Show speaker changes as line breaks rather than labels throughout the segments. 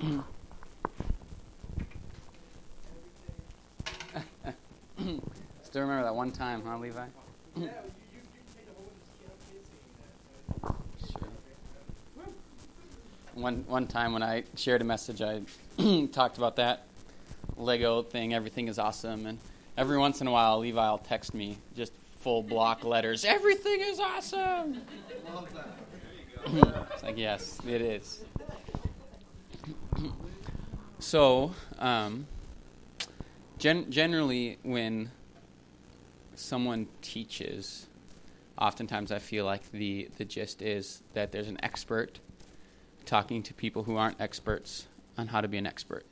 Mm. Still remember that one time, huh, Levi? Sure. One one time when I shared a message, I talked about that Lego thing. Everything is awesome, and every once in a while, Levi will text me just full block letters. Everything is awesome. it's like yes, it is. So, um, gen- generally, when someone teaches, oftentimes I feel like the, the gist is that there's an expert talking to people who aren't experts on how to be an expert.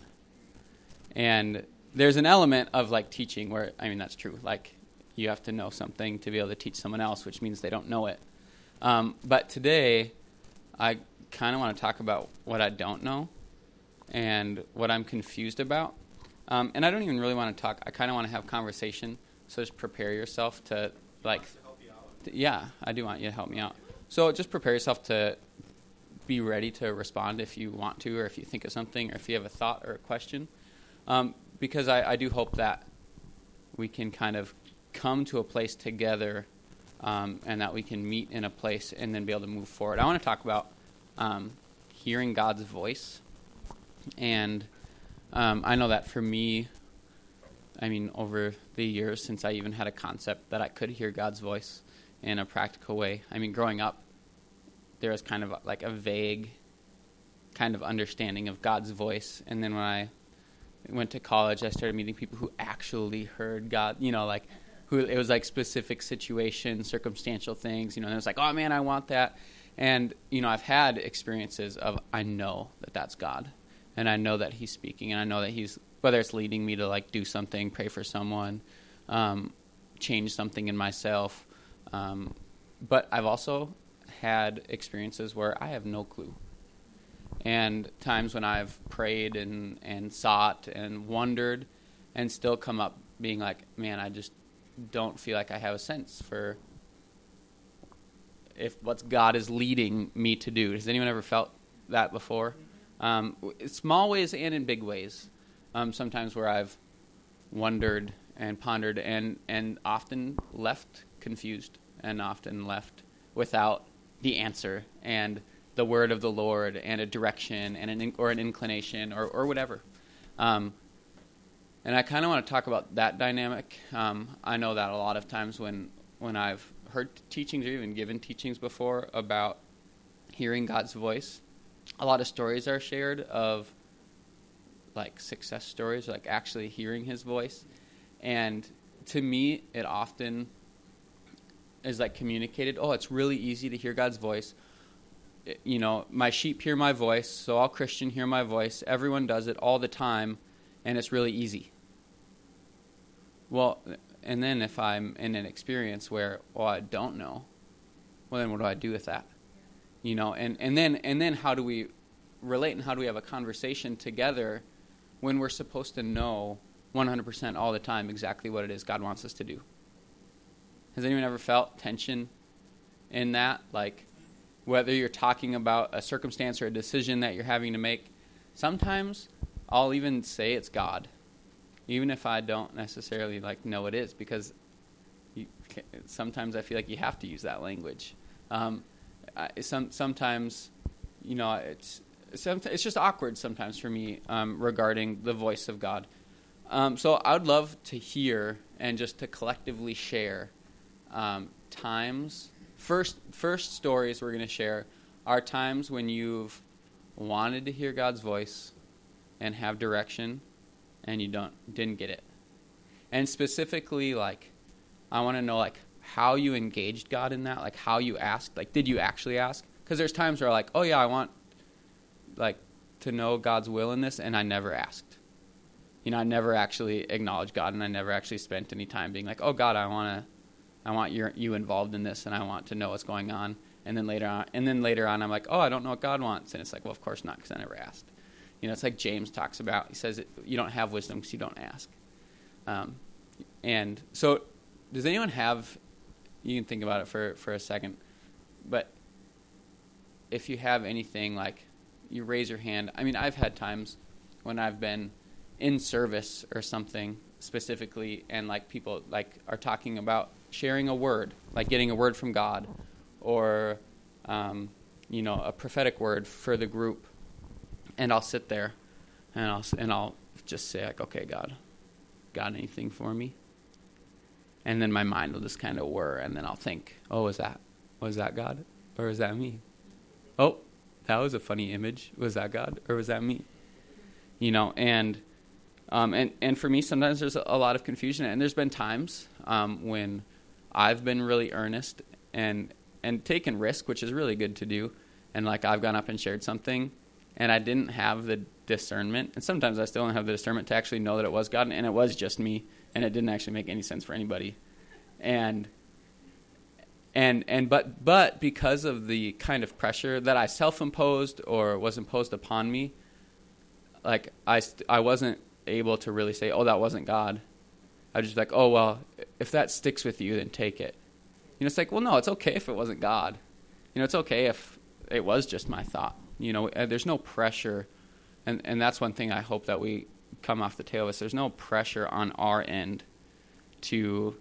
And there's an element of like teaching where, I mean, that's true. Like, you have to know something to be able to teach someone else, which means they don't know it. Um, but today, I kind of want to talk about what I don't know and what I'm confused about. Um, and I don't even really want to talk. I kind of want to have conversation so just prepare yourself to like. To, yeah, I do want you to help me out. So just prepare yourself to be ready to respond if you want to, or if you think of something, or if you have a thought or a question. Um, because I, I, do hope that we can kind of come to a place together um, and that we can meet in a place and then be able to move forward. I want to talk about um, hearing God's voice. And um, I know that for me, I mean, over the years since I even had a concept that I could hear God's voice in a practical way. I mean, growing up, there was kind of like a vague kind of understanding of God's voice. And then when I went to college, I started meeting people who actually heard God, you know, like who it was like specific situations, circumstantial things, you know, and it was like, oh man, I want that. And, you know, I've had experiences of I know that that's God and I know that He's speaking and I know that He's whether it's leading me to like do something, pray for someone, um, change something in myself. Um, but I've also had experiences where I have no clue. And times when I've prayed and, and sought and wondered and still come up being like, man, I just don't feel like I have a sense for if what God is leading me to do. Has anyone ever felt that before? Um, small ways and in big ways um, sometimes where I've wondered and pondered and, and often left confused and often left without the answer and the word of the Lord and a direction and an in, or an inclination or, or whatever. Um, and I kind of want to talk about that dynamic. Um, I know that a lot of times when when I've heard teachings or even given teachings before about hearing God's voice, a lot of stories are shared of like success stories, like actually hearing his voice. And to me, it often is like communicated. Oh, it's really easy to hear God's voice. You know, my sheep hear my voice, so all Christian hear my voice. Everyone does it all the time, and it's really easy. Well, and then if I'm in an experience where, oh, I don't know, well, then what do I do with that? You know, and, and then and then how do we relate and how do we have a conversation together when we're supposed to know 100% all the time exactly what it is God wants us to do. Has anyone ever felt tension in that? Like, whether you're talking about a circumstance or a decision that you're having to make, sometimes I'll even say it's God, even if I don't necessarily like know it is, because you, sometimes I feel like you have to use that language. Um, Some sometimes, you know, it's it's just awkward sometimes for me um, regarding the voice of God. Um, so I would love to hear and just to collectively share um, times. First, first stories we're going to share are times when you've wanted to hear God's voice and have direction, and you don't didn't get it. And specifically, like, I want to know like how you engaged God in that, like how you asked, like did you actually ask? Because there's times where like, oh yeah, I want like to know God's will in this, and I never asked. You know, I never actually acknowledged God, and I never actually spent any time being like, "Oh God, I want to, I want your, you involved in this, and I want to know what's going on." And then later on, and then later on, I'm like, "Oh, I don't know what God wants," and it's like, "Well, of course not, because I never asked." You know, it's like James talks about. He says you don't have wisdom because you don't ask. Um, and so, does anyone have? You can think about it for for a second, but if you have anything like you raise your hand. I mean, I've had times when I've been in service or something specifically, and like people like are talking about sharing a word, like getting a word from God, or um, you know, a prophetic word for the group, and I'll sit there, and I'll and I'll just say like, okay, God, got anything for me? And then my mind will just kind of whir, and then I'll think, oh, is that was that God or was that me? Oh, that was a funny image. Was that God or was that me? You know, and um, and and for me, sometimes there's a lot of confusion, and there's been times um, when I've been really earnest and and taken risk, which is really good to do. And like I've gone up and shared something, and I didn't have the discernment, and sometimes I still don't have the discernment to actually know that it was God, and it was just me, and it didn't actually make any sense for anybody, and and and but but because of the kind of pressure that I self-imposed or was imposed upon me, like I st- I wasn't able to really say, oh, that wasn't God. I was just like, oh well, if that sticks with you, then take it. You know, it's like, well, no, it's okay if it wasn't God. You know, it's okay if it was just my thought. You know, uh, there's no pressure, and and that's one thing I hope that we come off the tail of this. There's no pressure on our end to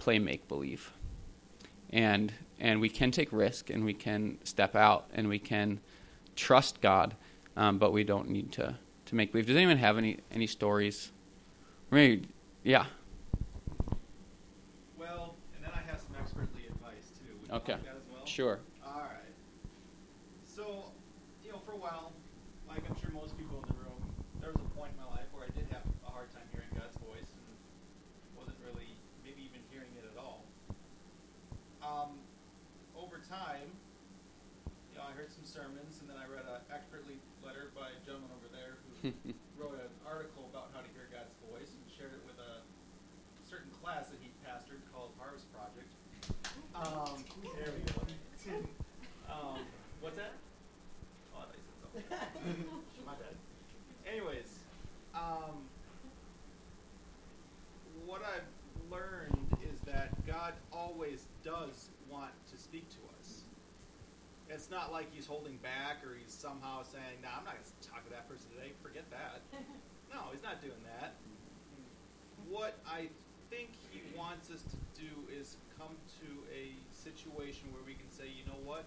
play make believe, and and we can take risk and we can step out and we can trust God, um, but we don't need to to make believe. Does anyone have any any stories? Maybe, yeah.
Well, and then I have some expertly advice too. Would you
Okay.
like that as well?
Sure.
All right. So, you know, for a while, like I'm sure most people in the there was a point in my life where I did have a hard time hearing God's voice and wasn't really, maybe even hearing it at all. Um, over time, you know, I heard some sermons, and then I read an expertly letter by a gentleman over there who wrote an article about how to hear God's voice and shared it with a certain class that he pastored called Harvest Project. Um, there we go. um, what's that? Oh, I thought you said something. My bad. Anyways, um, what I've learned is that God always does want to speak to us. It's not like he's holding back or he's somehow saying, "Nah, I'm not going to talk to that person today. Forget that." No, he's not doing that. What I think he wants us to do is come to a situation where we can say, you know what?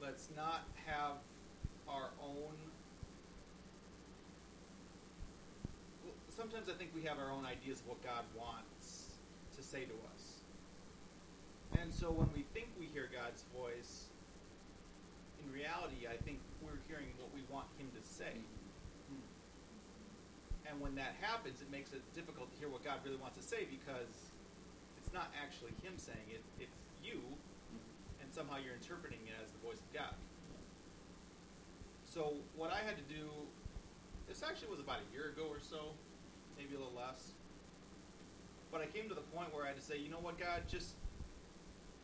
Let's not have our own. Sometimes I think we have our own ideas of what God wants to say to us. And so when we think we hear God's voice, in reality, I think we're hearing what we want Him to say. And when that happens, it makes it difficult to hear what God really wants to say because it's not actually Him saying it, it's you, and somehow you're interpreting it as the voice of God. So, what I had to do, this actually was about a year ago or so, maybe a little less. But I came to the point where I had to say, you know what, God, just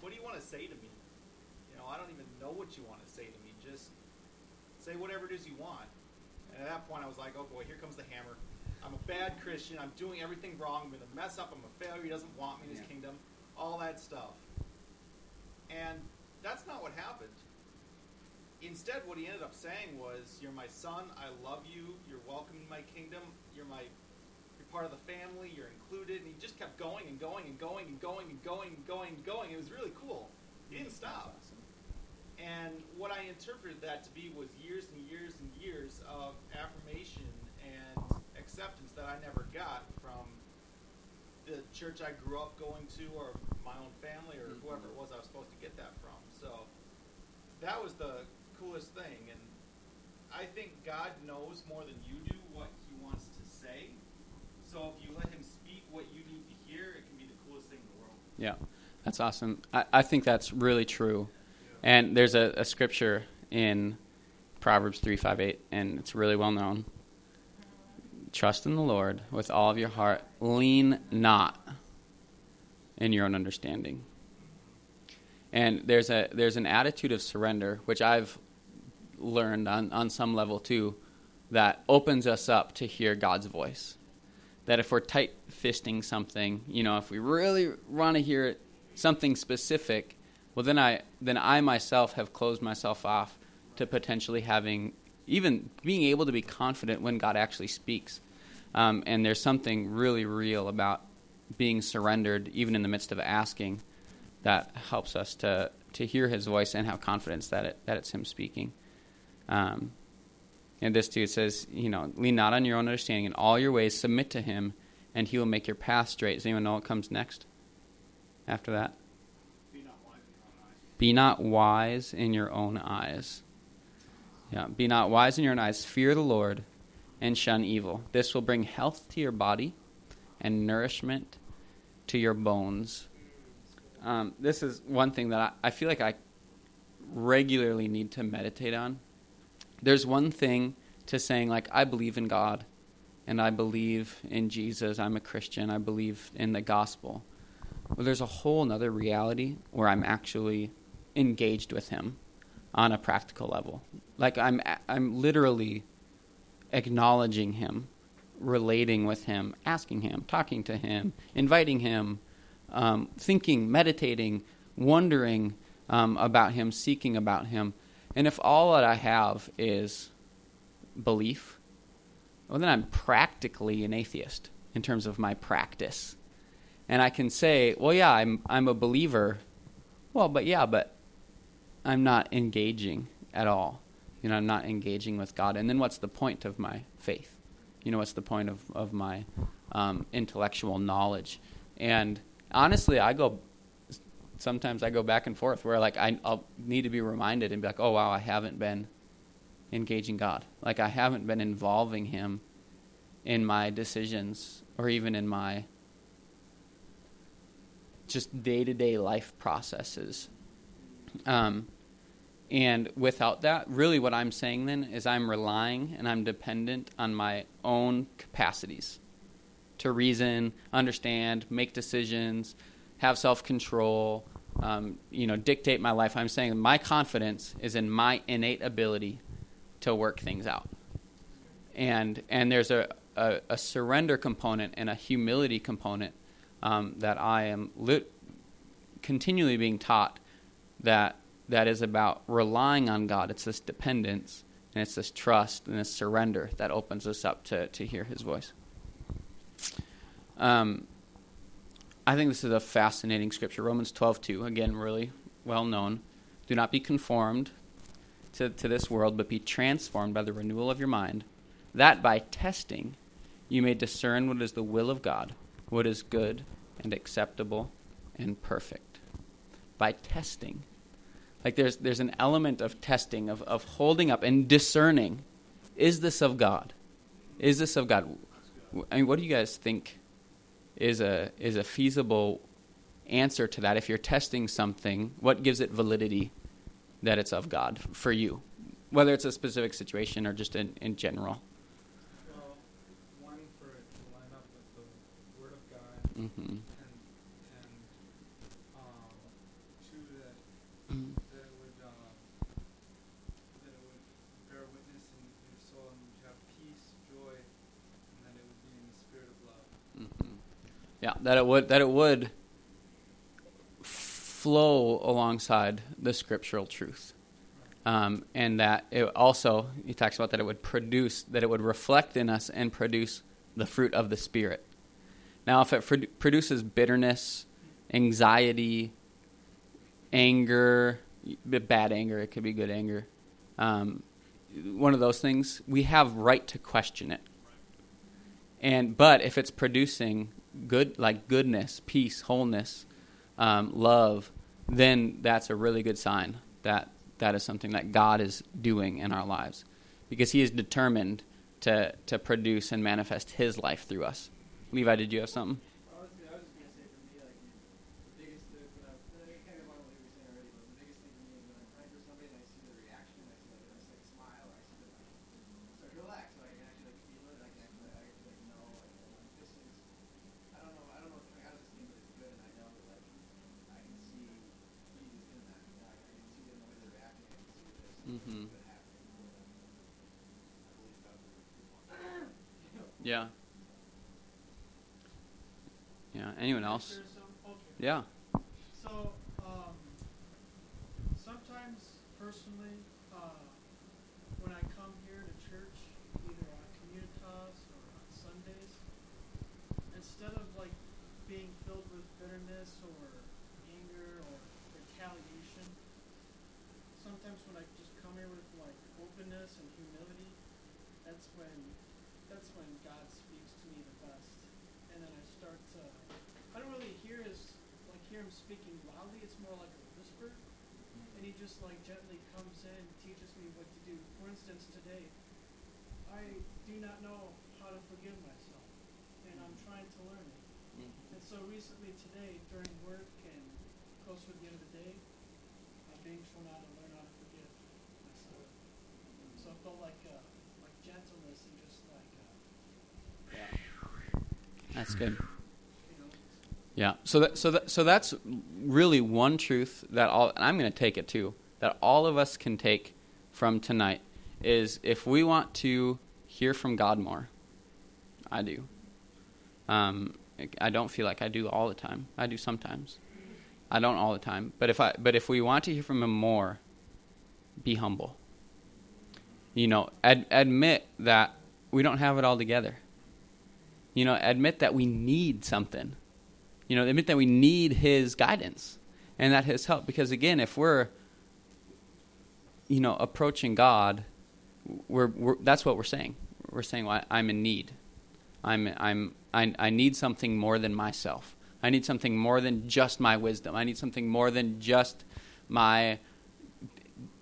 what do you want to say to me? You know, I don't even know what you want to say to me. Just say whatever it is you want. And at that point, I was like, oh boy, here comes the hammer. I'm a bad Christian. I'm doing everything wrong. I'm going to mess up. I'm a failure. He doesn't want me in his
Yeah.
kingdom. All that stuff. And that's not what happened. Instead, what he ended up saying was, You're my son. I love you. You're welcome in my kingdom. You're my. Part of the family. You're included. And he just kept going and going and going and going and going and going and going. It was really cool. He didn't stop. And what I interpreted that to be was years and years and years of affirmation and acceptance that I never got from the church I grew up going to or my own family or mm-hmm. whoever it was I was supposed to get that from. So that was the coolest thing. And I think God knows more than you do what He wants to say. So if you let Him speak what you need to hear, it can be the coolest thing in the world.
Yeah, that's awesome. I, I think that's really true. And there's a, a scripture in Proverbs 3 5 8, and it's really well known. Trust in the Lord with all of your heart, lean not in your own understanding. And there's a there's an attitude of surrender, which I've learned on, on some level too, that opens us up to hear God's voice. That if we're tight fisting something, you know, if we really want to hear something specific, well then I then I myself have closed myself off to potentially having even being able to be confident when God actually speaks. Um, and there's something really real about being surrendered, even in the midst of asking, that helps us to to hear His voice and have confidence that it, that it's Him speaking. Um, and this too says, you know, lean not on your own understanding in all your ways, submit to Him, and He will make your path straight. Does anyone know what comes next? After that, be not wise in your own eyes. Yeah, be not wise in your own eyes. Fear the Lord and shun evil. This will bring health to your body and nourishment to your bones. Um, this is one thing that I, I feel like I regularly need to meditate on. There's one thing to saying, like, I believe in God and I believe in Jesus. I'm a Christian. I believe in the gospel. Well, there's a whole other reality where I'm actually engaged with Him on a practical level. Like I'm, I'm literally acknowledging Him, relating with Him, asking Him, talking to Him, inviting Him, um, thinking, meditating, wondering um, about Him, seeking about Him. And if all that I have is belief, well, then I'm practically an atheist in terms of my practice and I can say, well, yeah, I'm I'm a believer. Well, but yeah, but I'm not engaging at all. You know, I'm not engaging with God. And then what's the point of my faith? You know, what's the point of of my um, intellectual knowledge? And honestly, I go. Sometimes I go back and forth where like I, I'll need to be reminded and be like, oh wow, I haven't been engaging God. Like I haven't been involving Him in my decisions or even in my just day to day life processes. Um, and without that, really what I'm saying then is I'm relying and I'm dependent on my own capacities to reason, understand, make decisions, have self control, um, you know, dictate my life. I'm saying my confidence is in my innate ability to work things out. And, and there's a, a, a surrender component and a humility component um, that I am lit- continually being taught that that is about relying on God. It's this dependence and it's this trust and this surrender that opens us up to, to hear His voice. Um, I think this is a fascinating scripture. Romans 12, 2, again, really well known. Do not be conformed to, to this world, but be transformed by the renewal of your mind, that by testing you may discern what is the will of God, what is good and acceptable and perfect. By testing. Like there's there's an element of testing, of, of holding up and discerning. Is this of God? Is this of God? I mean, what do you guys think is a is a feasible answer to that? If you're testing something, what gives it validity that it's of God for you? Whether it's a specific situation or just in, in general.
Well, one for it to line up with the Word of God.
Mm-hmm. Yeah, that it would that it would flow alongside the scriptural truth, um, and that it also he talks about that it would produce that it would reflect in us and produce the fruit of the spirit. Now, if it produces bitterness, anxiety, anger, bad anger, it could be good anger. Um, one of those things, we have right to question it. And but if it's producing good like goodness, peace, wholeness, um, love, then that's a really good sign that that is something that God is doing in our lives, because He is determined to to produce and manifest His life through us. Levi, did you have something? Yeah. Yeah. Anyone else? Yeah.
So, um, sometimes personally, uh, bitterness or anger or retaliation. Sometimes when I just come here with like openness and humility, that's when that's when God speaks to me the best. And I to I don't really hear his like hear him speaking loudly, it's more like a whisper. And he just like gently comes in, teaches me what to do. For instance, today I do not know how to forgive myself. And I'm trying to learn it. And so recently today, during work and close to the end of the day, I'm being shown how to learn how to forgive myself. So it felt like uh, like gentleness and just like uh,
That's good. Yeah. So that so that so that's really one truth that all and I'm going to take it too that all of us can take from tonight is if we want to hear from God more. I do. Um, I don't feel like I do all the time. I do sometimes. I don't all the time. But if I but if we want to hear from Him more, be humble. You know, ad, admit that we don't have it all together. You know, admit that we need something you know, admit that we need His guidance and that His help. Because again, if we're, you know, approaching God, we're, we're that's what we're saying. We're saying, well, I'm in need. I'm, I'm, I, I need something more than myself. I need something more than just my wisdom. I need something more than just my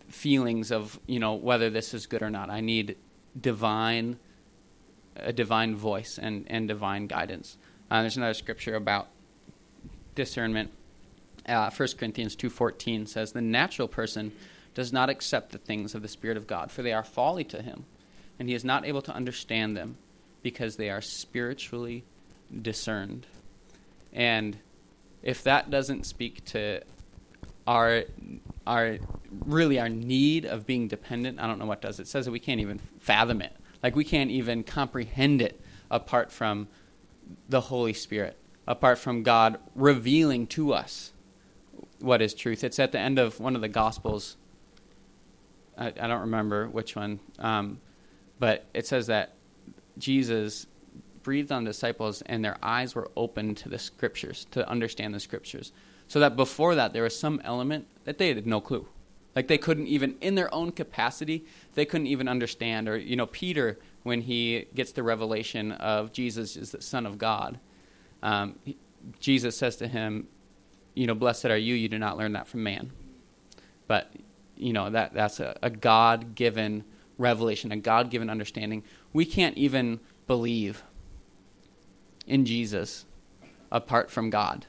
feelings of, you know, whether this is good or not. I need divine, a divine voice and, and divine guidance. Uh, there's another scripture about discernment. Uh, 1 Corinthians 2.14 says, The natural person does not accept the things of the Spirit of God, for they are folly to him, and he is not able to understand them, because they are spiritually discerned. And if that doesn't speak to our our really our need of being dependent, I don't know what does. It says that we can't even fathom it. Like we can't even comprehend it apart from the Holy Spirit apart from God revealing to us what is truth. It's at the end of one of the Gospels. I, I don't remember which one, um, but it says that Jesus breathed on the disciples and their eyes were opened to the scriptures, to understand the scriptures. So that before that, there was some element that they had no clue. Like they couldn't even, in their own capacity, they couldn't even understand. Or, you know, Peter, when he gets the revelation of Jesus is the Son of God, um, Jesus says to him, you know, blessed are you, you do not learn that from man. But, you know, that, that's a, a God given revelation, a God given understanding. We can't even believe in Jesus apart from God,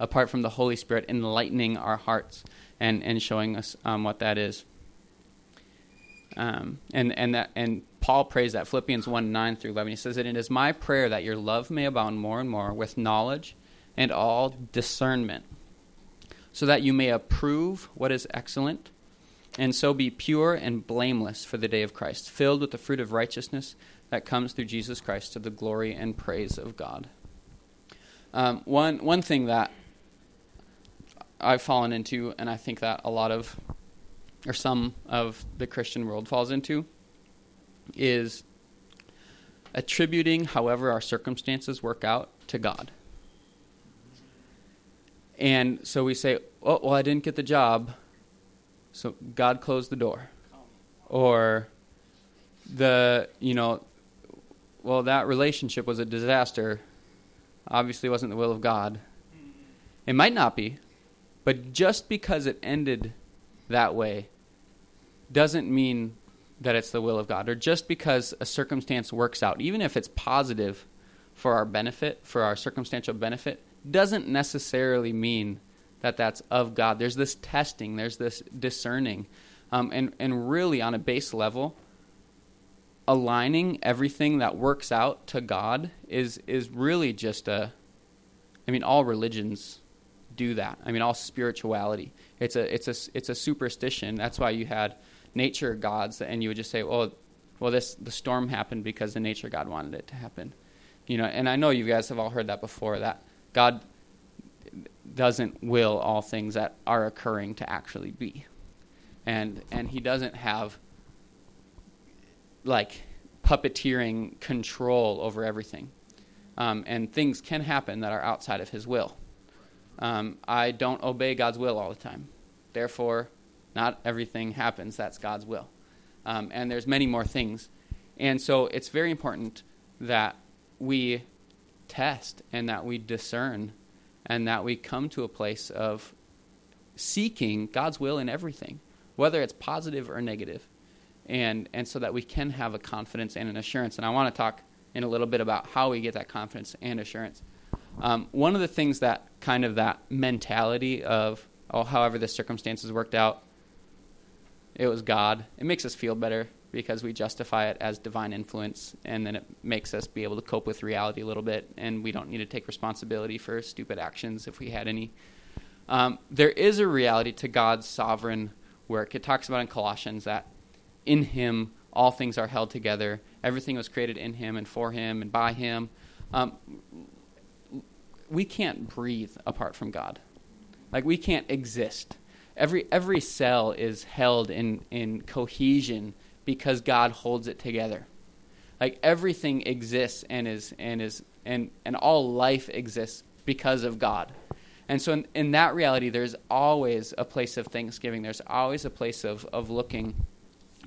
apart from the Holy Spirit enlightening our hearts and, and showing us um, what that is. Um, and and that and Paul prays that Philippians one nine through eleven. He says that it is my prayer that your love may abound more and more with knowledge and all discernment, so that you may approve what is excellent, and so be pure and blameless for the day of Christ, filled with the fruit of righteousness that comes through Jesus Christ to the glory and praise of God. Um, one one thing that I've fallen into, and I think that a lot of or some of the Christian world falls into, is attributing however our circumstances work out to God. And so we say, oh, well, I didn't get the job, so God closed the door. Or the, you know, well, that relationship was a disaster. Obviously, wasn't the will of God. It might not be, but just because it ended that way doesn't mean that it's the will of God. Or just because a circumstance works out, even if it's positive for our benefit, for our circumstantial benefit, doesn't necessarily mean that that's of God. There's this testing, there's this discerning. Um, and, and really, on a base level, aligning everything that works out to God is, is really just a. I mean, all religions do that. I mean, all spirituality. It's a, it's a, it's a superstition. That's why you had nature gods, and you would just say, "Oh, well, this the storm happened because the nature god wanted it to happen." You know, and I know you guys have all heard that before. That God doesn't will all things that are occurring to actually be, and and He doesn't have like puppeteering control over everything, um, and things can happen that are outside of His will. Um, I don't obey God's will all the time. Therefore, not everything happens. That's God's will. Um, and there's many more things. And so it's very important that we test and that we discern and that we come to a place of seeking God's will in everything, whether it's positive or. And, and so that we can have a confidence and an assurance. And I want to talk in a little bit about how we get that confidence and assurance. Um, one of the things that kind of that mentality of, oh, however the circumstances worked out, it was God, it makes us feel better because we justify it as divine influence, and then it makes us be able to cope with reality a little bit, and we don't need to take responsibility for stupid actions if we had any. Um, there is a reality to God's sovereign work. It talks about in Colossians that in Him all things are held together. Everything was created in Him and for Him and by Him. Um, we can't breathe apart from God. Like we can't exist. Every every cell is held in in cohesion because God holds it together. Like everything exists and is and is and and all life exists because of God. And so in, in that reality there's always a place of thanksgiving. There's always a place of of looking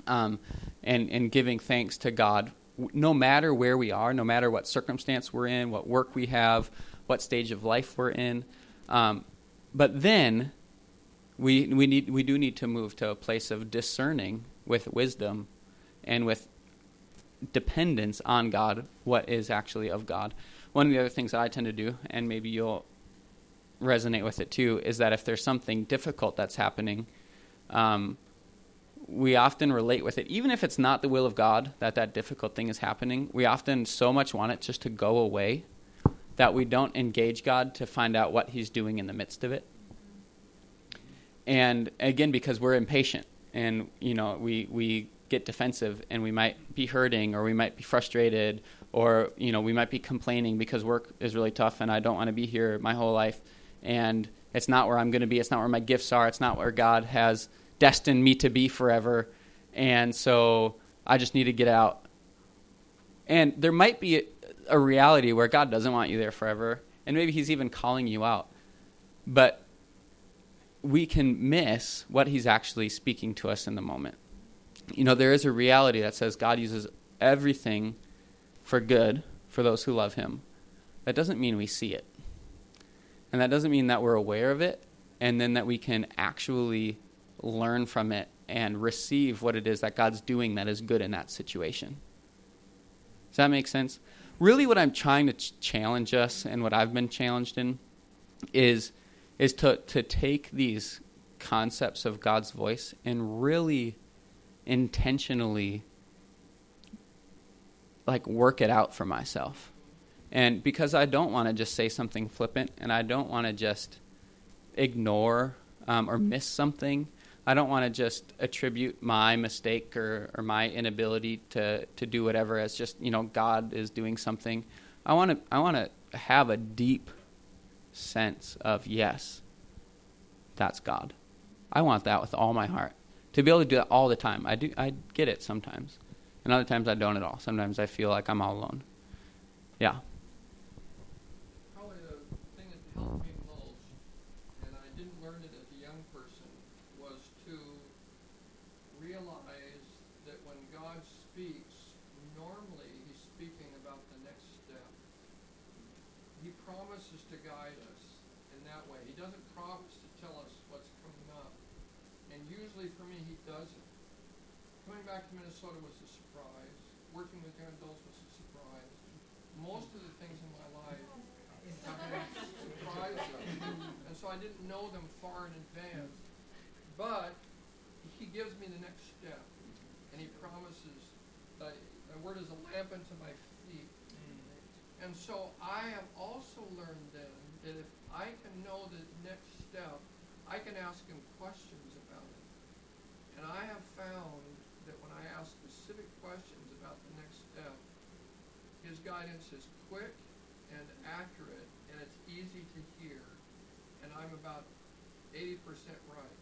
um, and and giving thanks to God no matter where we are, no matter what circumstance we're in, what work we have, what stage of life we're in. Um, but then we we need we do need to move to a place of discerning with wisdom and with dependence on God, what is actually of God. One of the other things that I tend to do, and maybe you'll resonate with it too, is that if there's something difficult that's happening, um, we often relate with it, even if it's not the will of God that that difficult thing is happening. We often so much want it just to go away that we don't engage God to find out what He's doing in the midst of it. And again, because we're impatient, and you know, we we get defensive and we might be hurting or we might be frustrated or you know we might be complaining because work is really tough and I don't want to be here my whole life. And it's not where I'm going to be. It's not where my gifts are. It's not where God has destined me to be forever. And so I just need to get out. And there might be a, reality where God doesn't want you there forever and maybe he's even calling you out. But we can miss what he's actually speaking to us in the moment you know, there is a reality that says God uses everything for good for those who love Him. That doesn't mean we see it. And that doesn't mean that we're aware of it and then that we can actually learn from it and receive what it is that God's doing that is good in that situation. Does that make sense? Really, what I'm trying to ch- challenge us and what I've been challenged in is, is to, to take these concepts of God's voice and really intentionally like work it out for myself. And because I don't want to just say something flippant and I don't want to just ignore um, or miss something, I don't want to just attribute my mistake or, or my inability to, to do whatever as just, you know, God is doing something. I want to I want to have a deep sense of yes, that's God. I want that with all my heart to be able to do that all the time. I do. I get it sometimes, and other times I don't at all. Sometimes I feel like I'm all alone. Yeah.
Probably the thing that helped me most, and I didn't learn it as a young person, was to realize that when God speaks, normally He's speaking about the next step. He promises to guide us in that way. He doesn't promise to tell us what's coming up. And usually for me, He doesn't. Coming back to Minnesota was a surprise. Working with young adults was a surprise. Most of the things in my life have been surprises. And so I didn't know them far in advance. But He gives me the next step. And He promises that a word is a lamp unto my feet. Mm. And so I have also learned then that if I can know the next step, I can ask him questions about it. And I have found that when I ask specific questions about the next step, his guidance is quick and accurate, and it's easy to I'm about 80% right.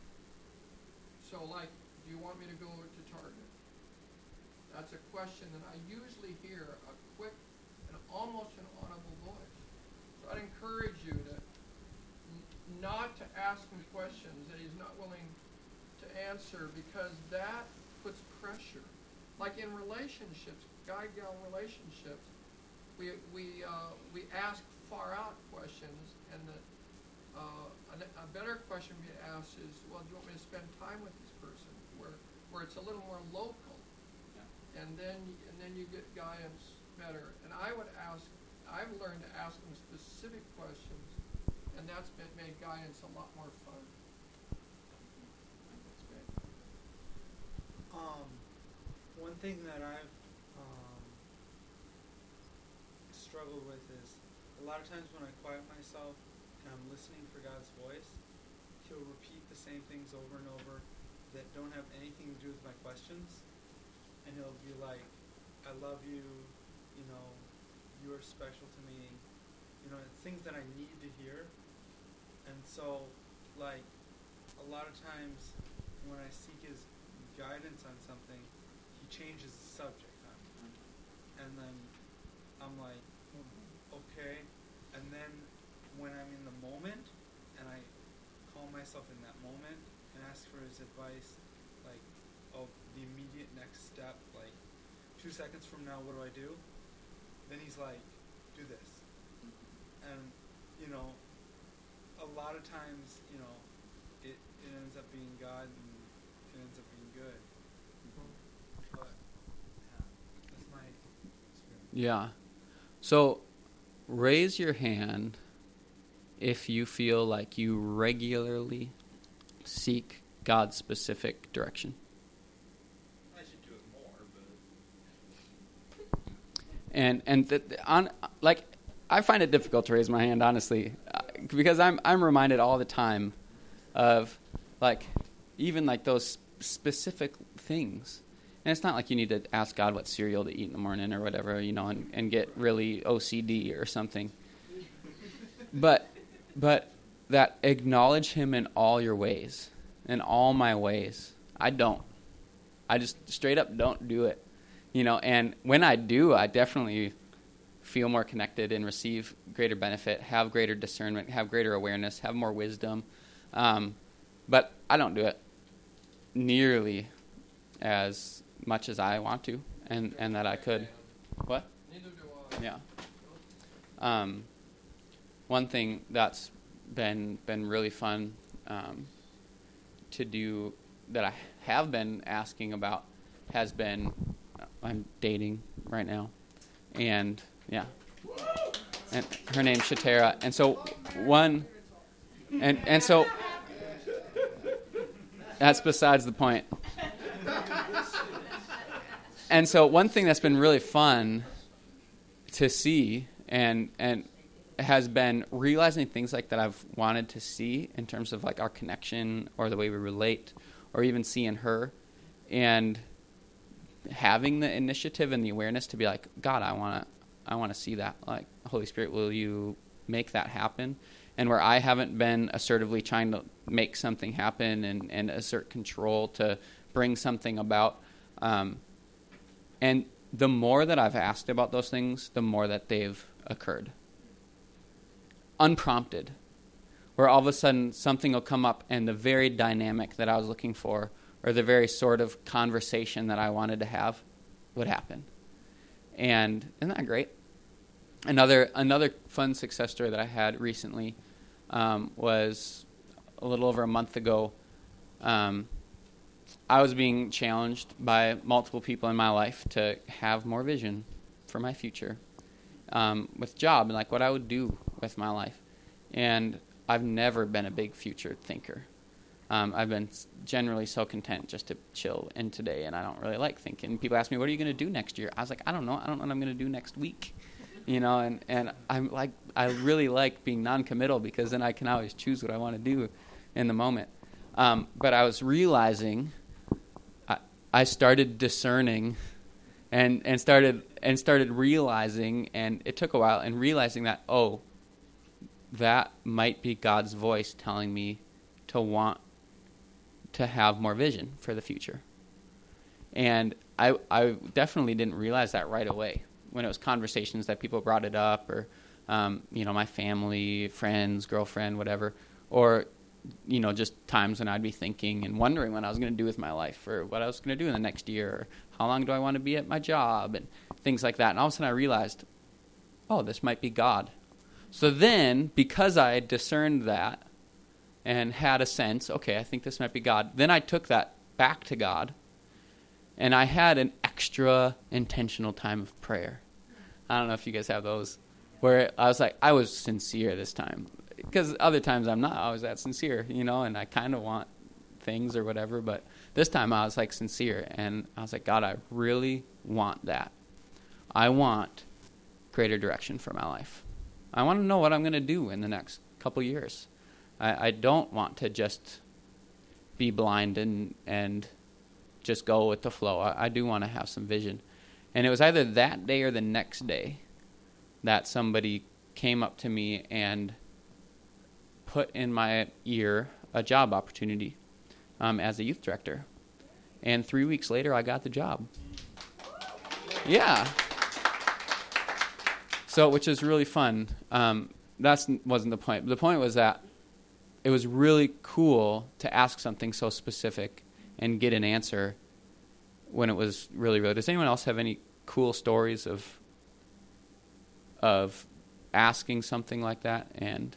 So, like, do you want me to go to Target? That's a question that I usually hear a quick and almost an audible voice. So I'd encourage you to n- not to ask him questions that he's not willing to answer because that puts pressure. Like in relationships, guy-gal relationships, we we uh, we ask far out questions, and the uh, a, a better question we ask is, well, do you want me to spend time with this person, where where it's a little more local,
Yeah.
and then and then you get guidance better. And I would ask, I've learned to ask them specific questions, and that's been, made guidance a lot more fun.
That's great.
Um, one thing that I've um, struggled with is a lot of times when I quiet myself and I'm listening for God's voice, He'll repeat the same things over and over that don't have anything to do with my questions, and He'll be like, "I love you," you know, "You are special to me," you know, things that I need to hear, and so like a lot of times when I seek his guidance on something, he changes the subject. And then I'm like, okay. And then when I'm in the moment and I calm myself in that moment and ask for his advice, like, oh, the immediate next step, like, two seconds from now, what do I do? Then he's like, do this. Mm-hmm. And, you know, a lot of times, you know, it, it ends up being God and it ends up being good. Mm-hmm. But yeah, that's my experience.
Yeah. So raise your hand if you feel like you regularly seek God's specific direction.
I should do it more,
And and on like I find it difficult to raise my hand honestly uh, because I'm I'm reminded all the time of like even like those specific things. And it's not like you need to ask God what cereal to eat in the morning or whatever, you know, and, and get really OCD or something. But but that acknowledge him in all your ways, in all my ways. I don't. I just straight up don't do it. You know, and when I do, I definitely feel more connected and receive greater benefit, have greater discernment, have greater awareness, have more wisdom. Um, but I don't do it nearly as much as I want to and, and that I could. What?
Neither do I.
Yeah. Um, one thing that's been been really fun um, to do that I have been asking about has been I'm dating right now, and yeah, and her name's Shatera, and so one, and and so that's besides the point. And so one thing that's been really fun to see and and has been realizing things like that I've wanted to see in terms of like our connection or the way we relate or even seeing her. And having the initiative and the awareness to be like God I want to I want to see that. Like Holy Spirit will you make that happen? And where I haven't been assertively trying to make something happen and, and assert control to bring something about um, and the more that I've asked about those things, the more that they've occurred. Unprompted. Where all of a sudden something will come up and the very dynamic that I was looking for, or the very sort of conversation that I wanted to have, would happen. And isn't that great? Another another fun success story that I had recently um, was a little over a month ago. Um, I was being challenged by multiple people in my life to have more vision for my future um, with job and like what I would do with my life. And I've never been a big future thinker. Um, I've been generally so content just to chill in today, and I don't really like thinking. People ask me, "What are you going to do next year?" I was like, "I don't know. I don't know what I'm going to do next week." You know, and and I'm like, I really like being non-committal because then I can always choose what I want to do in the moment. Um, but I was realizing I, I started discerning and and started and started realizing and it took a while and realizing that oh that might be God's voice telling me to want to have more vision for the future. And I I definitely didn't realize that right away when it was conversations that people brought it up or um, you know my family, friends, girlfriend, whatever or you know just times when I'd be thinking and wondering what I was going to do with my life or what I was going to do in the next year or how long do I want to be at my job and things like that. And all of a sudden I realized, oh, this might be God. So then, because I discerned that and had a sense, okay, I think this might be God, then I took that back to God and I had an extra intentional time of prayer. I don't know if you guys have those where I was like, I was sincere this time. Because other times I'm not always that sincere, you know, and I kind of want things or whatever. But this time I was like sincere. And I was like, God, I really want that. I want greater direction for my life. I want to know what I'm going to do in the next couple years. I, I don't want to just be blind and, and just go with the flow. I, I do want to have some vision. And it was either that day or the next day that somebody came up to me and put in my ear a job opportunity um, as a youth director. And three weeks later, I got the job. Yeah. So, which is really fun. Um, that wasn't the point. The point was that it was really cool to ask something so specific and get an answer when it was really, really. Does anyone else have any cool stories of of asking something like that and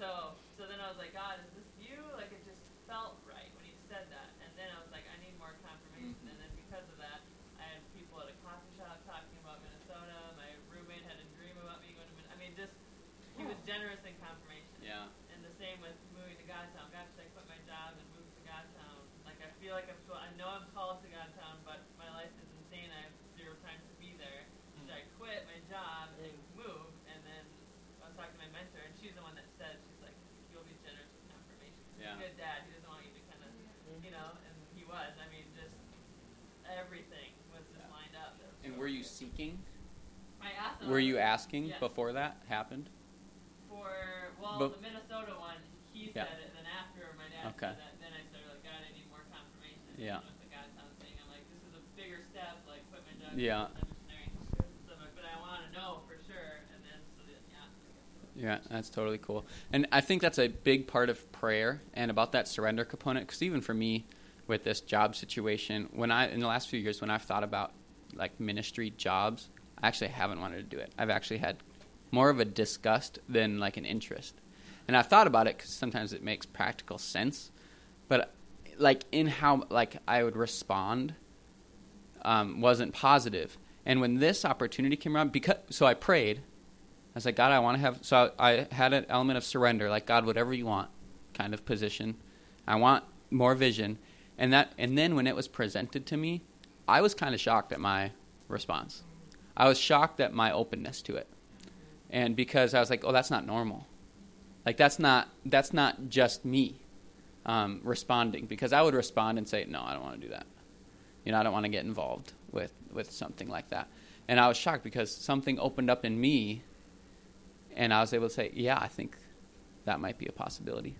so so then I was like, God,
is this you? Like it just felt right when he said
that. And
then I was like, I need more confirmation. Mm-hmm. And then because
of that, I had people at a coffee shop
talking about Minnesota. My roommate had a dream about me going to Minnesota. I mean, just he was generous in confirmation. Yeah. And the same with moving to Godstown. Gosh, I quit my job and moved to Godstown? Like I feel like I'm. I know I'm
seeking?
I asked.
Were you seeking? I asked Were you asking
yes.
before that happened?
For well, but, the Minnesota one, he yeah. said it, and then after my dad okay. said that, then I started like, God, I need more confirmation.
Yeah.
With the Godtown thing, I'm like, this is a bigger step. Like, put my dog.
Yeah.
But I want to know for sure, and then so then, yeah.
Yeah, that's totally cool. And I think that's a big part of prayer and about that surrender component. Because even for me, with this job situation, when I in the last few years, when I've thought about like ministry jobs, I actually haven't wanted to do it. I've actually had more of a disgust than like an interest. And I've thought about it because sometimes it makes practical sense, but like in how like I would respond um, wasn't positive. And when this opportunity came around, because so I prayed, I was like, God, I want to have. So I, I had an element of surrender, like God, whatever you want, kind of position. I want more vision, and that. And then when it was presented to me, I was kind of shocked at my response. I was shocked at my openness to it. And because I was like, oh, that's not normal. Like that's not that's not just me um, responding because I would respond and say, no, I don't want to do that. You know, I don't want to get involved with with something like that. And I was shocked because something opened up in me, and I was able to say, yeah, I think that might be a possibility.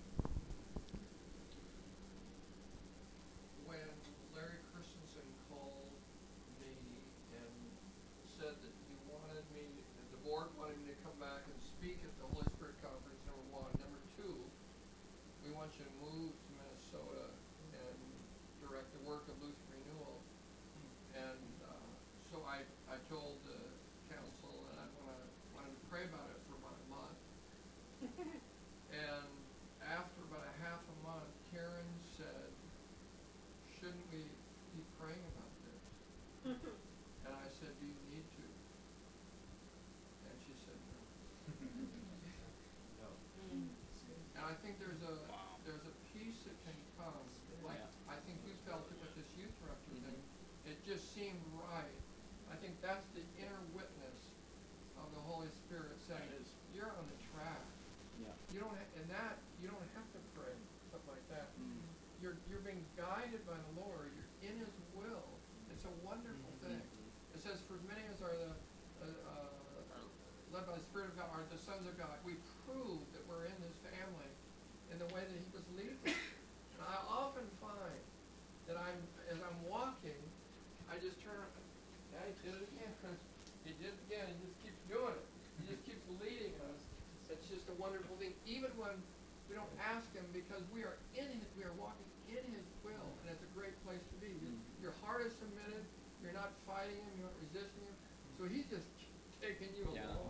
Sons of God." We prove that we're in His family in the way that He was leading. Us. And I often find that I'm as I'm walking, I just turn. Yeah, he did it again. he did it again. He just keeps doing it. He just keeps leading us. It's just a wonderful thing. Even when we don't ask Him, because we are in His, we are walking in His will, and it's a great place to be. Your, your heart is submitted. You're not fighting Him. You're not resisting Him. So He's just taking you yeah. along.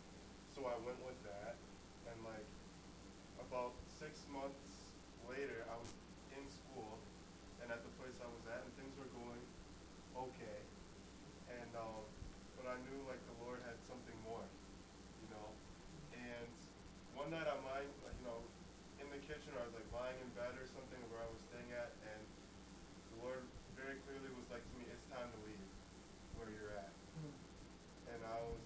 So I went with that, and like about six months later, I was in school and at the place I was at, and things were going okay. And um, but I knew like the Lord had something more, you know. And one night I'm lying, like, you know, in the kitchen, or I was like lying in bed or something where I was staying at, and the Lord very clearly was like to me, "It's time to leave where you're at."
Mm-hmm.
And I was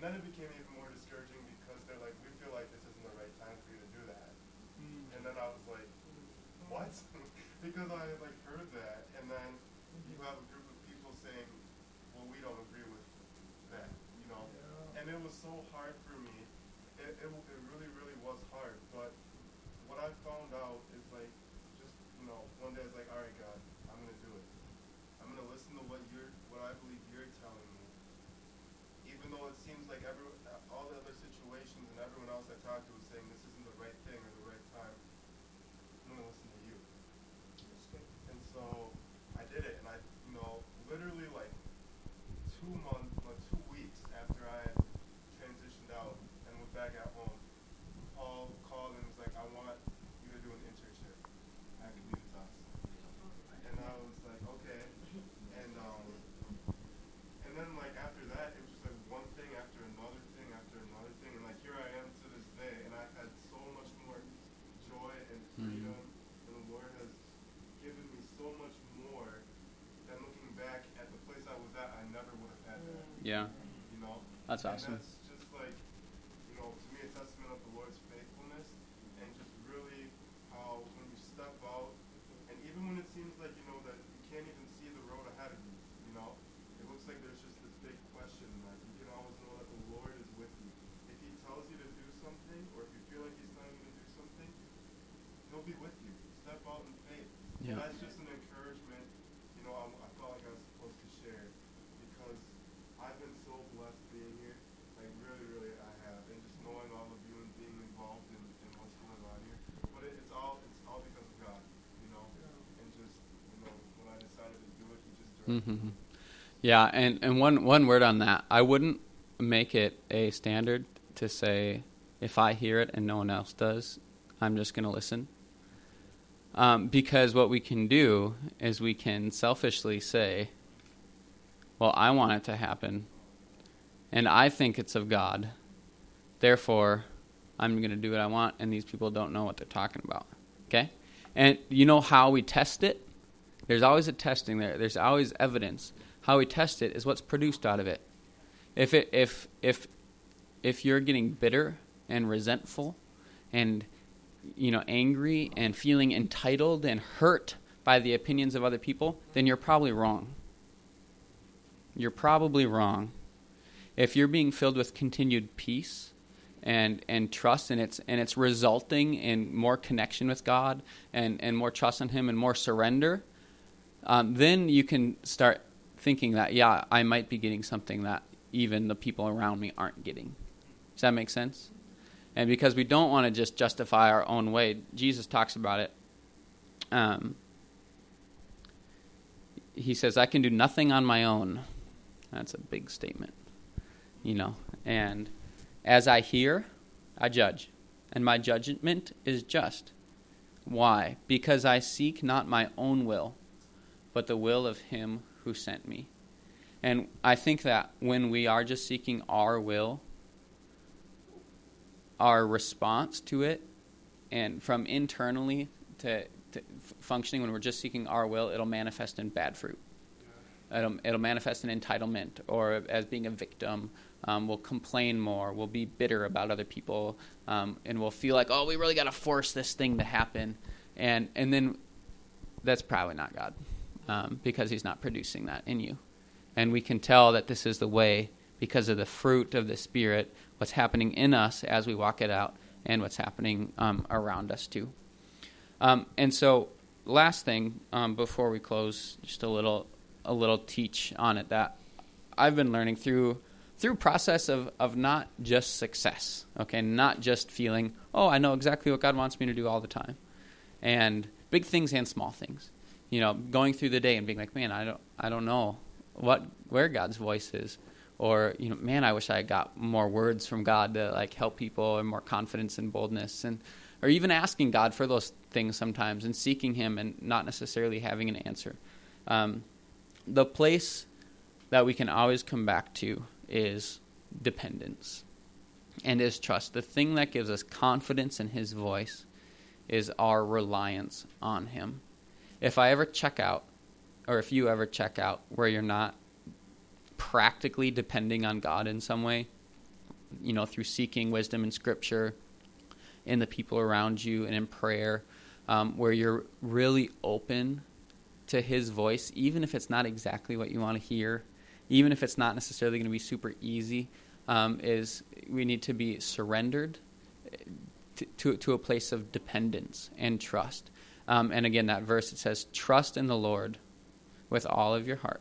And then it became even more discouraging because they're like, we feel like this isn't the right time for you to do that.
Mm.
And then I was like,
what?
because I had like heard that, and then
you
have a group of people saying, well, we don't agree with that, you know. Yeah. And it was so hard for me. It, it, it really, really was hard. But what I found out is like, just you know, one day I was like, all right, God, I'm gonna do it. I'm gonna listen to what you're, what I believe though it seems like every, all the other situations and everyone else I talked to was saying this is That's awesome.
That's just like, you know, to me, a testament of the Lord's faithfulness and just really how when you step out, and even when it seems like, you know, that you can't even see the road ahead of you, you know, it looks like there's just this big question that you can always know that the Lord is with you. If He tells you to do something, or if you feel like He's telling you to do something, He'll be with you. Step out in faith. Yeah. And that's just an encouragement, you know, I, I felt like I was supposed to share because I've been so blessed being here. Like really, really, I have, and just knowing all of you and being involved in, in what's going on here. But it, it's all it's all because of God, you know. And just you know, when I decided to do it, He just directed.
Mm-hmm. Yeah, and and one one word on that, I wouldn't make it a standard to say if I hear it and no one else does, I'm just going to listen. Um, because what we can do is we can selfishly say, well, I want it to happen, and I think it's of God. Therefore, I'm going to do what I want, and these people don't know what they're talking about. Okay? And you know how we test it? There's always a testing there. There's always evidence. How we test it is what's produced out of it. If it if if if you're getting bitter and resentful and
you know, angry and feeling entitled and hurt by the opinions of other people, then you're probably wrong. You're probably wrong. If you're being filled with continued peace and and trust and it's and it's resulting in more connection with God and, and more trust in him and more surrender, um, then you can start thinking that, yeah, I might be getting something that even the people around me aren't getting. Does that make sense? And because we don't want to just justify our own way, Jesus talks about it. Um, he says, I can do nothing on my own. That's a big statement, you know. And as I hear, I judge, and my judgment is just. Why? Because I seek not my own will, but the will of him who sent me. And I think that when we are just seeking our will, our response to it, and from internally to, to functioning when we're just seeking our will, it'll manifest in bad fruit. It'll, it'll manifest in entitlement or as being a victim. Um, we'll complain more. We'll be bitter about other people, um, and we'll feel like, oh, we really got to force this thing to happen, and and then that's probably not God, um, because He's not producing that in you, and we can tell that this is the way because of the fruit of the Spirit, what's happening in us as we walk it out, and what's happening um, around us too. Um, and so, last thing um, before we close, just a little a little teach on it that I've been learning through through process of, of not just success, okay, not just feeling, oh, I know exactly what God wants me to do all the time, and big things and small things, you know, going through the day and being like, man, I don't, I don't know what where God's voice is, or you know, man, I wish I got more words from God to like help people and more confidence and boldness, and or even asking God for those things sometimes and seeking Him and not necessarily having an answer. Um, the place that we can always come back to is dependence and is trust. The thing that gives us confidence in His voice is our reliance on Him. If I ever check out, or if you ever check out where you're not practically depending on God in some way, you know, through seeking wisdom in Scripture, in the people around you, and in prayer, um, where you're really open to his voice, even if it's not exactly what you want to hear, even if it's not necessarily going to be super easy, um, is we need to be surrendered to, to, to, a place of dependence and trust. Um, and again, that verse it says, Trust in the Lord with all of your heart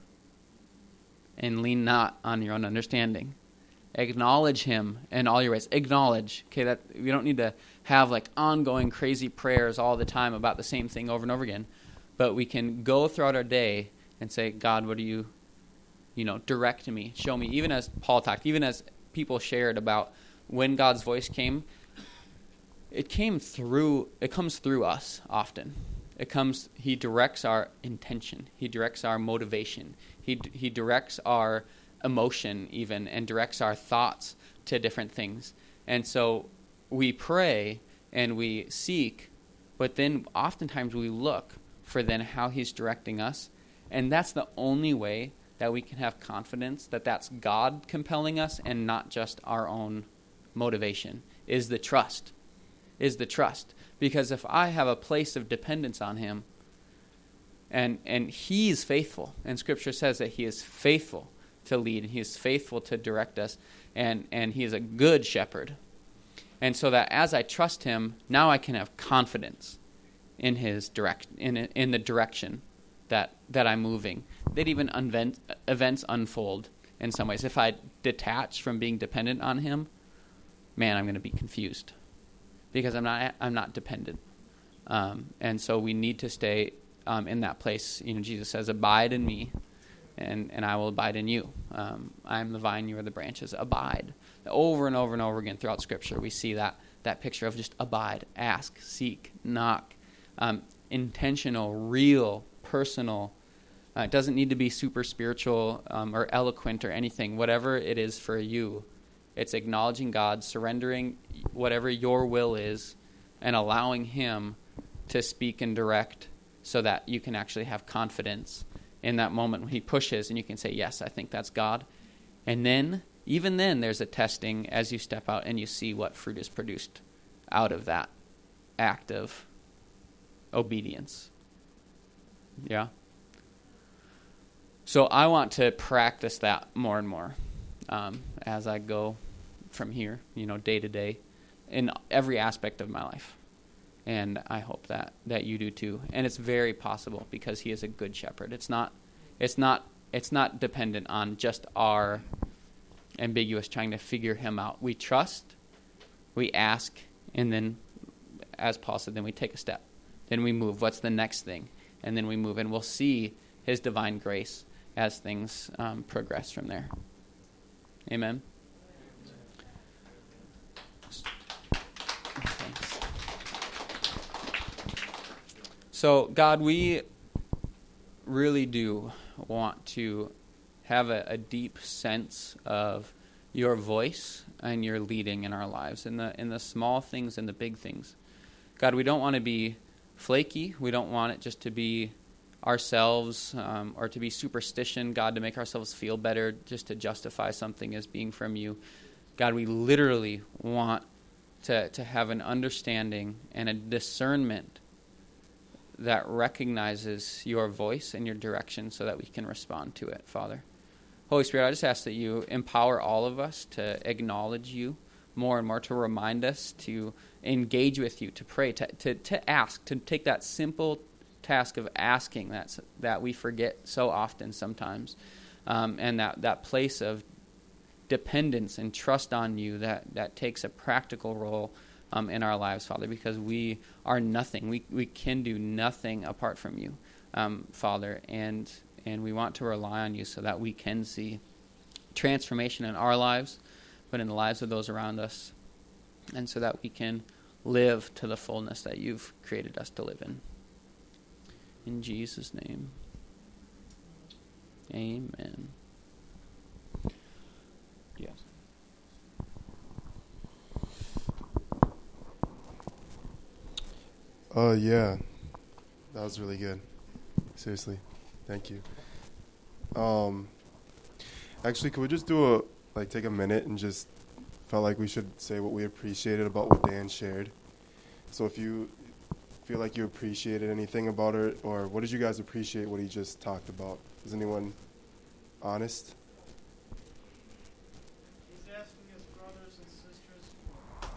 and lean not on your own understanding. Acknowledge him in all your ways. Acknowledge. Okay, that we don't need to have like ongoing crazy prayers all the time about the same thing over and over again but we can go throughout our day and say, God, what do you, you know, direct me, show me. Even as Paul talked, even as people shared about when God's voice came, it came through. It comes through us often. It comes. He directs our intention. He directs our motivation. He he directs our emotion even, and directs our thoughts to different things. And so we pray and we seek, but then oftentimes we look for then how he's directing us. And that's the only way that we can have confidence that that's God compelling us and not just our own motivation is the trust. Is the trust. Because if I have a place of dependence on him and and he's faithful and scripture says that he is faithful to lead and he is faithful to direct us and and he is a good shepherd. And so that as I trust him, now I can have confidence in his direct in in the direction that that I'm moving. That even event, events unfold in some ways. If I detach from being dependent on him, man, I'm going to be confused because I'm not I'm not dependent. Um, and so we need to stay um, in that place. You know, Jesus says, "Abide in me, and and I will abide in you. Um, I am the vine; you are the branches. Abide." Over and over and over again throughout Scripture, we see that that picture of just abide, ask, seek, knock, um, intentional, real, personal. Uh, it doesn't need to be super spiritual um, or eloquent or anything. Whatever it is for you, it's acknowledging God, surrendering whatever your will is, and allowing Him to speak and direct so that you can actually have confidence in that moment when He pushes and you can say, Yes, I think that's God. And then, even then, there's a testing as you step out and you see what fruit is produced out of that act of obedience. Yeah? So I want to practice that more and more um, as I go from here, you know, day to day in every aspect of my life. And I hope that, that you do too. And it's very possible because he is a good shepherd. It's not it's not it's not dependent on just our ambiguous trying to figure him out. We trust, we ask, and then as Paul said, then we take a step. Then we move. What's the next thing? And then we move and we'll see his divine grace as things um, progress from there. Amen. Thanks. So, God, we really do want to have a, a, deep sense of your voice and your leading in our lives, in the in the small things and the big things. God, we don't want to be flaky. We don't want it just to be ourselves um, or to be superstition, God, to make ourselves feel better, just to justify something as being from you. God, we literally want to, to have an understanding and a discernment that recognizes your voice and your direction so that we can respond to it, Father. Holy Spirit, I just ask that you empower all of us to acknowledge you more and more, to remind us to engage with you, to pray, to, to, to ask, to take that simple task of asking that that we forget so often sometimes, um, and that that place of dependence and trust on you that that takes a practical role um, in our lives, Father, because we are nothing. We we can do nothing apart from you, um, Father, and and we want to rely on you so that we can see transformation in our lives, but in the lives of those around us, and so that we can live to the fullness that you've created us to live in. In Jesus' name. Amen. Yes.
Oh, uh, yeah. That was really good. Seriously. Thank you. Um, actually, could we just do a, like, take a minute and just felt like we should say what we appreciated about what Dan shared. So if you feel like you appreciated anything about it, or what did you guys appreciate what he just talked about? Is anyone honest?
He's asking his brothers and sisters for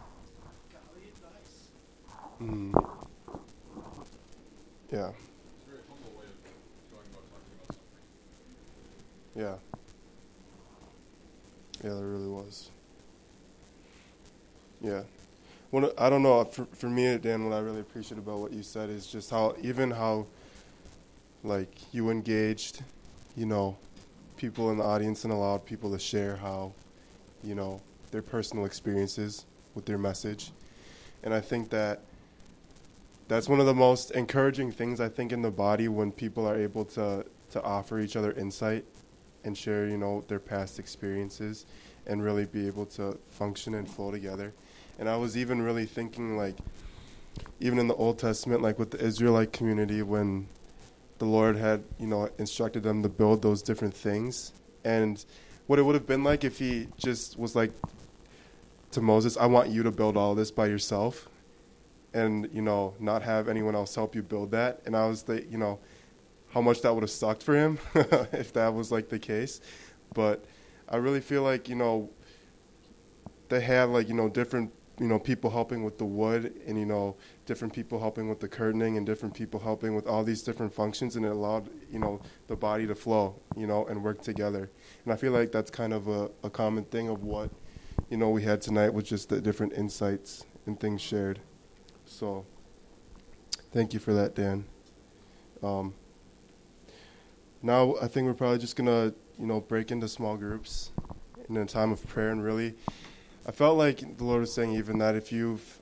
godly advice.
Mm. Yeah. Yeah. Yeah, there really was. Yeah what I don't know for for me, Dan. What I really appreciate about what you said is just how even how like you engaged, you know, people in the audience and allowed people to share how, you know, their personal experiences with their message, and I think that that's one of the most encouraging things I think in the body when people are able to to offer each other insight and share, you know, their past experiences and really be able to function and flow together. And I was even really thinking, like, even in the Old Testament, like with the Israelite community, when the Lord had, you know, instructed them to build those different things, and what it would have been like if He just was like to Moses, "I want you to build all this by yourself," and you know, not have anyone else help you build that. And I was, the, you know, how much that would have sucked for him if that was like the case. But I really feel like you know they had like you know different you know people helping with the wood and you know different people helping with the curtaining and different people helping with all these different functions and it allowed you know the body to flow you know and work together and i feel like that's kind of a, a common thing of what you know we had tonight with just the different insights and things shared so thank you for that dan um, now i think we're probably just gonna you know break into small groups in a time of prayer and really I felt like the Lord was saying even that if you've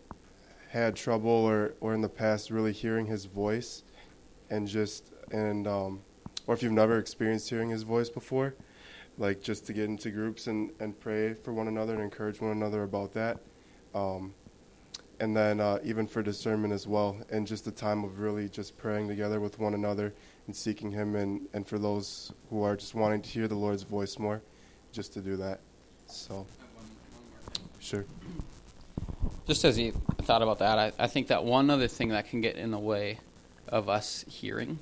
had trouble or, or in the past really hearing His voice, and just and um, or if you've never experienced hearing His voice before, like just to get into groups and, and pray for one another and encourage one another about that. Um, and then uh, even for discernment as well, and just a time of really just praying together with one another and seeking Him, and, and for those who are just wanting to hear the Lord's voice more, just to do that. So. Sure.
just as you thought about that, I, I think that one other thing that can get in the way of us hearing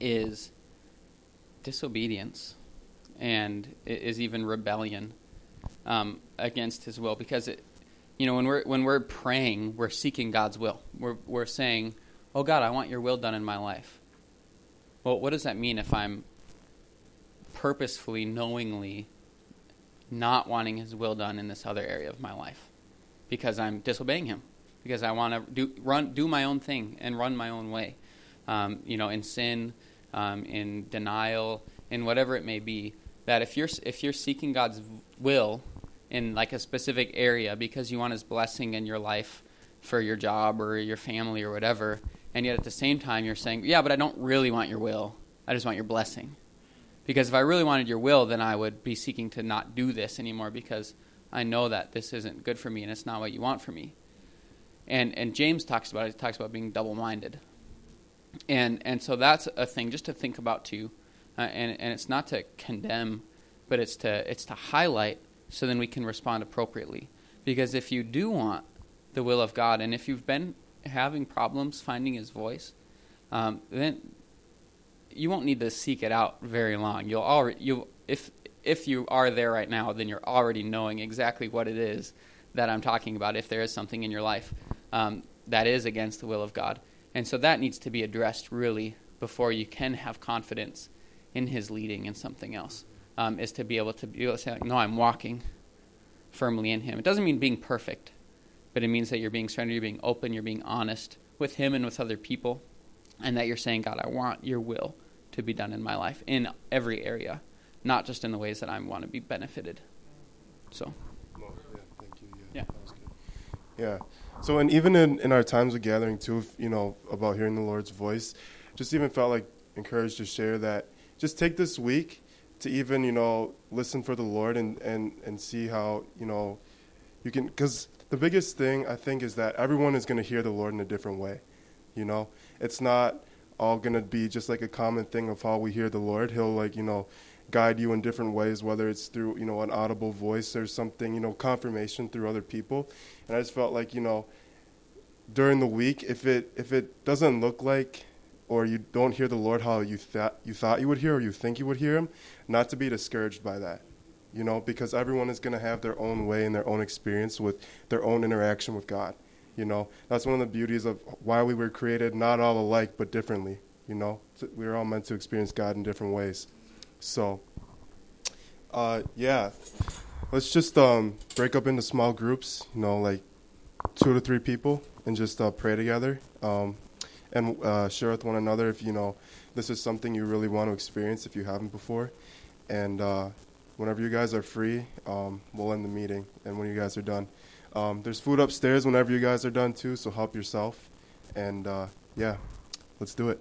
is disobedience and is even rebellion um, against His will. Because it, you know, when we're when we're praying, we're seeking God's will. We're we're saying, "Oh God, I want Your will done in my life." Well, what does that mean if I'm purposefully, knowingly not wanting His will done in this other area of my life? Because I'm disobeying Him. Because I want to do run do my own thing and run my own way. Um, you know, in sin, um, in denial, in whatever it may be, that if you're if you're seeking God's will in like a specific area because you want His blessing in your life for your job or your family or whatever, and yet at the same time you're saying, yeah, but I don't really want your will. I just want your blessing. Because if I really wanted your will, then I would be seeking to not do this anymore because I know that this isn't good for me and it's not what you want for me. And and James talks about it. He talks about being double-minded. And and so that's a thing just to think about too uh, and and it's not to condemn, but it's to it's to highlight so then we can respond appropriately. Because if you do want the will of God, and if you've been having problems finding His voice, um, then you won't need to seek it out very long. You'll already you if if you are there right now, then you're already knowing exactly what it is that I'm talking about. If there is something in your life um, that is against the will of God, and so that needs to be addressed really before you can have confidence in his leading in something else um, is to be able to be able to say, like, no, I'm walking firmly in him. It doesn't mean being perfect, but it means that you're being surrendered, you're being open, you're being honest with him and with other people, and that you're saying, God, I want your will to be done in my life in every area, not just in the ways that I want to be benefited. So.
Well, yeah, thank you.
Yeah.
Yeah. yeah. So, and even in, in our times of gathering, too, you know, about hearing the Lord's voice, just even felt like encouraged to share that just take this week to even you know listen for the Lord and and and see how you know you can because the biggest thing I think is that everyone is going to hear the Lord in a different way. You know, it's not all going to be just like a common thing of how we hear the Lord. He'll like you know guide you in different ways, whether it's through you know an audible voice or something, you know, confirmation through other people. And I just felt like you know during the week, if it if it doesn't look like or you don't hear the Lord how you thought you thought you would hear or you think you would hear him, not to be discouraged by that. You know, because everyone is going to have their own way and their own experience with their own interaction with God. You know, that's one of the beauties of why we were created, not all alike, but differently. You know, we are all meant to experience God in different ways. So, uh, yeah, let's just um, break up into small groups. You know, like two to three people, and just uh, pray together. Um, and uh, share with one another if you know this is something you really want to experience if you haven't before. And uh, whenever you guys are free, um, we'll end the meeting. And when you guys are done, um, there's food upstairs whenever you guys are done too. So help yourself. And uh, yeah, let's do it.